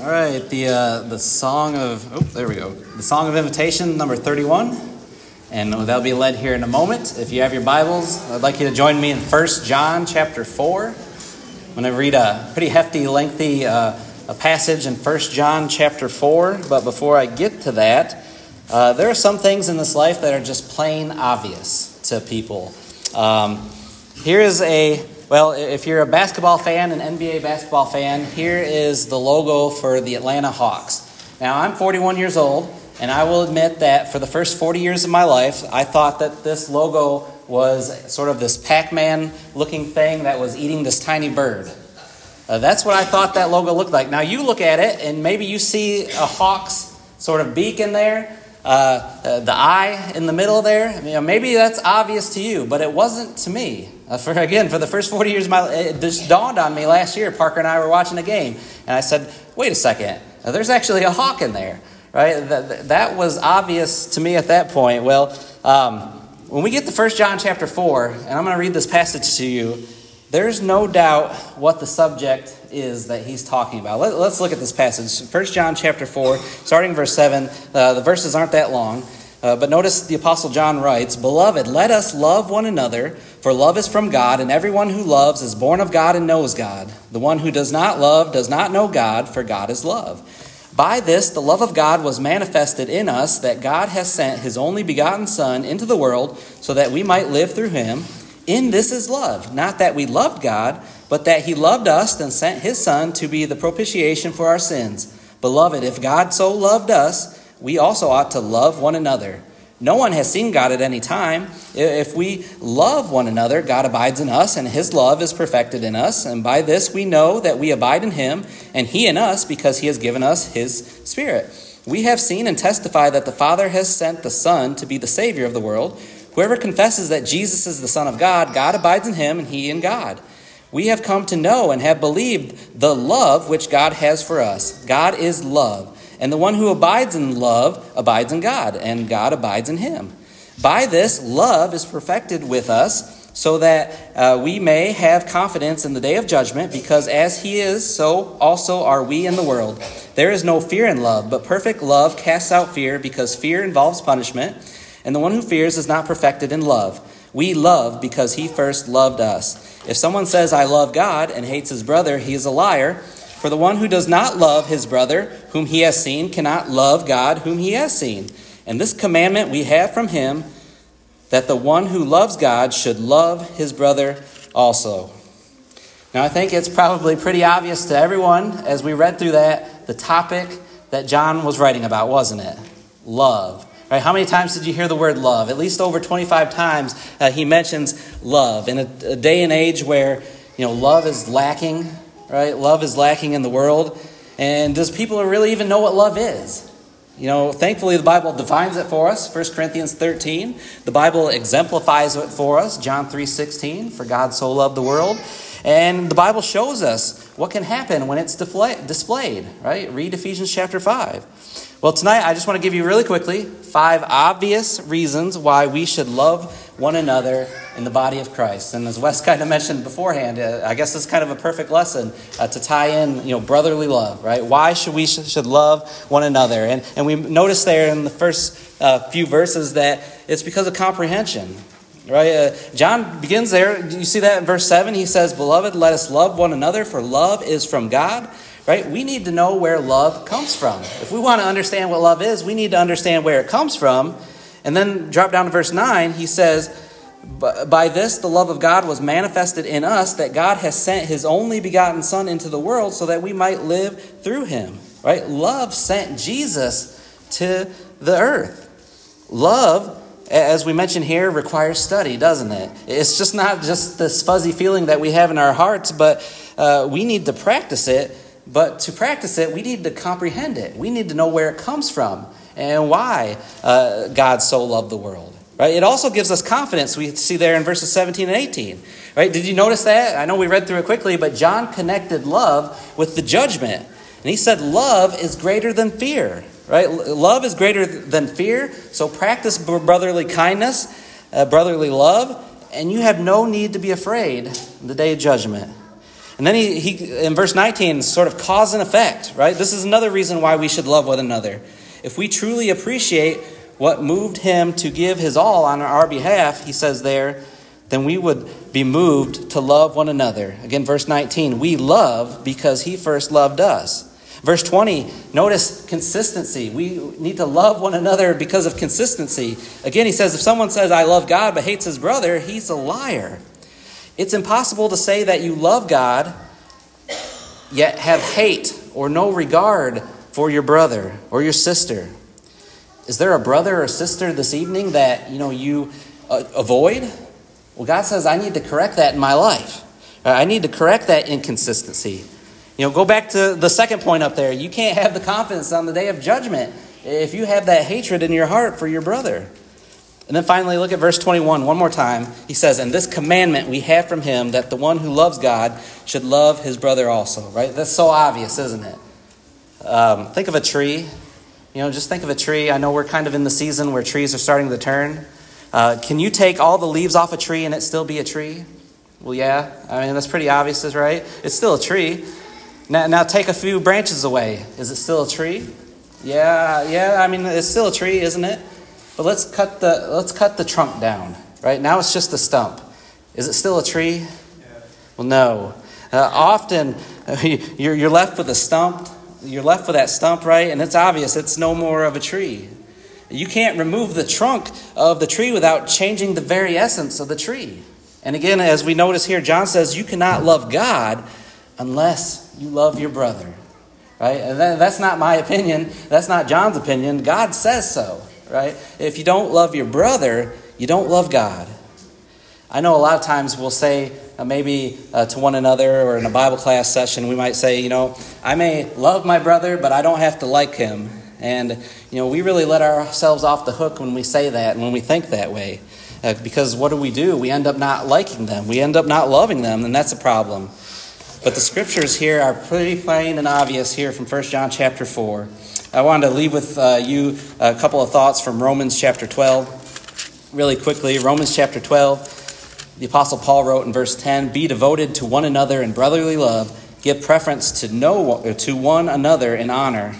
All right, the uh, the song of oh, there we go. The song of invitation, number thirty-one, and that'll be led here in a moment. If you have your Bibles, I'd like you to join me in First John chapter four. I'm going to read a pretty hefty, lengthy uh, a passage in First John chapter four. But before I get to that, uh, there are some things in this life that are just plain obvious to people. Um, here is a well, if you're a basketball fan, an NBA basketball fan, here is the logo for the Atlanta Hawks. Now, I'm 41 years old, and I will admit that for the first 40 years of my life, I thought that this logo was sort of this Pac Man looking thing that was eating this tiny bird. Uh, that's what I thought that logo looked like. Now, you look at it, and maybe you see a hawk's sort of beak in there, uh, uh, the eye in the middle there. Maybe that's obvious to you, but it wasn't to me. Uh, for again, for the first 40 years my it just dawned on me last year. Parker and I were watching a game, and I said, "Wait a second, there's actually a hawk in there." Right? That, that was obvious to me at that point. Well, um, when we get to 1 John chapter 4, and I'm going to read this passage to you, there's no doubt what the subject is that he's talking about. Let, us look at this passage. 1 John chapter 4, starting verse 7. Uh, the verses aren't that long. Uh, but notice the Apostle John writes Beloved, let us love one another, for love is from God, and everyone who loves is born of God and knows God. The one who does not love does not know God, for God is love. By this, the love of God was manifested in us, that God has sent his only begotten Son into the world so that we might live through him. In this is love, not that we loved God, but that he loved us and sent his Son to be the propitiation for our sins. Beloved, if God so loved us, we also ought to love one another. No one has seen God at any time. If we love one another, God abides in us, and his love is perfected in us. And by this we know that we abide in him, and he in us, because he has given us his Spirit. We have seen and testify that the Father has sent the Son to be the Savior of the world. Whoever confesses that Jesus is the Son of God, God abides in him, and he in God. We have come to know and have believed the love which God has for us. God is love. And the one who abides in love abides in God, and God abides in him. By this, love is perfected with us, so that uh, we may have confidence in the day of judgment, because as he is, so also are we in the world. There is no fear in love, but perfect love casts out fear, because fear involves punishment, and the one who fears is not perfected in love. We love because he first loved us. If someone says, I love God, and hates his brother, he is a liar. For the one who does not love his brother, whom he has seen, cannot love God, whom he has seen. And this commandment we have from him that the one who loves God should love his brother also. Now, I think it's probably pretty obvious to everyone as we read through that the topic that John was writing about, wasn't it? Love. Right? How many times did you hear the word love? At least over 25 times uh, he mentions love. In a, a day and age where you know love is lacking, right? Love is lacking in the world. And does people really even know what love is? You know, thankfully the Bible defines it for us. 1 Corinthians 13. The Bible exemplifies it for us. John 3:16, for God so loved the world. And the Bible shows us what can happen when it's displayed, right? Read Ephesians chapter 5. Well, tonight I just want to give you really quickly five obvious reasons why we should love one another in the body of Christ. And as Wes kind of mentioned beforehand, uh, I guess this is kind of a perfect lesson uh, to tie in, you know, brotherly love, right? Why should we sh- should love one another? And, and we notice there in the first uh, few verses that it's because of comprehension, right? Uh, John begins there. Do you see that in verse 7? He says, Beloved, let us love one another, for love is from God right? We need to know where love comes from. If we want to understand what love is, we need to understand where it comes from. And then drop down to verse 9, he says, By this the love of God was manifested in us, that God has sent his only begotten Son into the world so that we might live through him. Right? Love sent Jesus to the earth. Love, as we mentioned here, requires study, doesn't it? It's just not just this fuzzy feeling that we have in our hearts, but uh, we need to practice it. But to practice it, we need to comprehend it. We need to know where it comes from and why uh, God so loved the world. Right? It also gives us confidence. We see there in verses 17 and 18. Right? Did you notice that? I know we read through it quickly, but John connected love with the judgment. And he said, Love is greater than fear. Right? Love is greater than fear. So practice brotherly kindness, uh, brotherly love, and you have no need to be afraid the day of judgment. And then he, he, in verse 19, sort of cause and effect, right? This is another reason why we should love one another. If we truly appreciate what moved him to give his all on our behalf, he says there, then we would be moved to love one another. Again, verse 19, we love because he first loved us. Verse 20, notice consistency. We need to love one another because of consistency. Again, he says, if someone says, I love God but hates his brother, he's a liar. It's impossible to say that you love God, yet have hate or no regard for your brother or your sister. Is there a brother or sister this evening that you know you uh, avoid? Well, God says I need to correct that in my life. Uh, I need to correct that inconsistency. You know, go back to the second point up there. You can't have the confidence on the day of judgment if you have that hatred in your heart for your brother. And then finally, look at verse 21 one more time. He says, And this commandment we have from him that the one who loves God should love his brother also, right? That's so obvious, isn't it? Um, think of a tree. You know, just think of a tree. I know we're kind of in the season where trees are starting to turn. Uh, can you take all the leaves off a tree and it still be a tree? Well, yeah. I mean, that's pretty obvious, right? It's still a tree. Now, now take a few branches away. Is it still a tree? Yeah, yeah. I mean, it's still a tree, isn't it? But let's cut the let's cut the trunk down. Right now, it's just a stump. Is it still a tree? Yeah. Well, no. Uh, often, you're, you're left with a stump. You're left with that stump, right? And it's obvious it's no more of a tree. You can't remove the trunk of the tree without changing the very essence of the tree. And again, as we notice here, John says you cannot love God unless you love your brother. Right? And that's not my opinion. That's not John's opinion. God says so right? If you don't love your brother, you don't love God. I know a lot of times we'll say, uh, maybe uh, to one another or in a Bible class session, we might say, you know, I may love my brother, but I don't have to like him. And, you know, we really let ourselves off the hook when we say that and when we think that way. Uh, because what do we do? We end up not liking them, we end up not loving them, and that's a problem. But the scriptures here are pretty plain and obvious here from 1 John chapter 4. I wanted to leave with uh, you a couple of thoughts from Romans chapter 12. Really quickly, Romans chapter 12, the Apostle Paul wrote in verse 10 Be devoted to one another in brotherly love, give preference to, know, to one another in honor.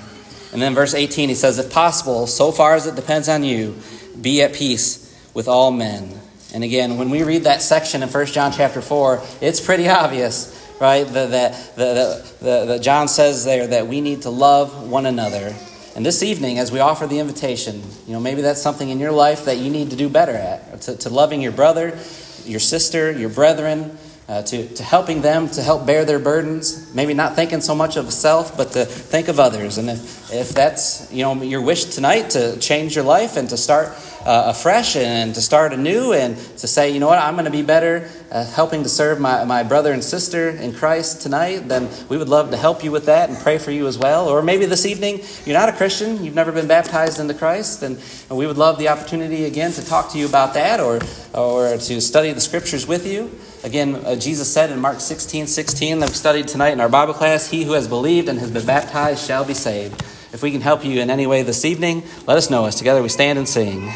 And then verse 18, he says, If possible, so far as it depends on you, be at peace with all men. And again, when we read that section in 1 John chapter 4, it's pretty obvious right? That the, John says there that we need to love one another. And this evening, as we offer the invitation, you know, maybe that's something in your life that you need to do better at, to, to loving your brother, your sister, your brethren, uh, to, to helping them to help bear their burdens. Maybe not thinking so much of self, but to think of others. And if, if that's you know your wish tonight to change your life and to start uh, afresh and to start anew and to say, you know what, I'm going to be better uh, helping to serve my, my brother and sister in Christ tonight, then we would love to help you with that and pray for you as well. Or maybe this evening you're not a Christian, you've never been baptized into Christ, and we would love the opportunity again to talk to you about that or, or to study the scriptures with you. Again, uh, Jesus said in Mark 16 16 that we studied tonight in our Bible class, He who has believed and has been baptized shall be saved. If we can help you in any way this evening, let us know as together we stand and sing.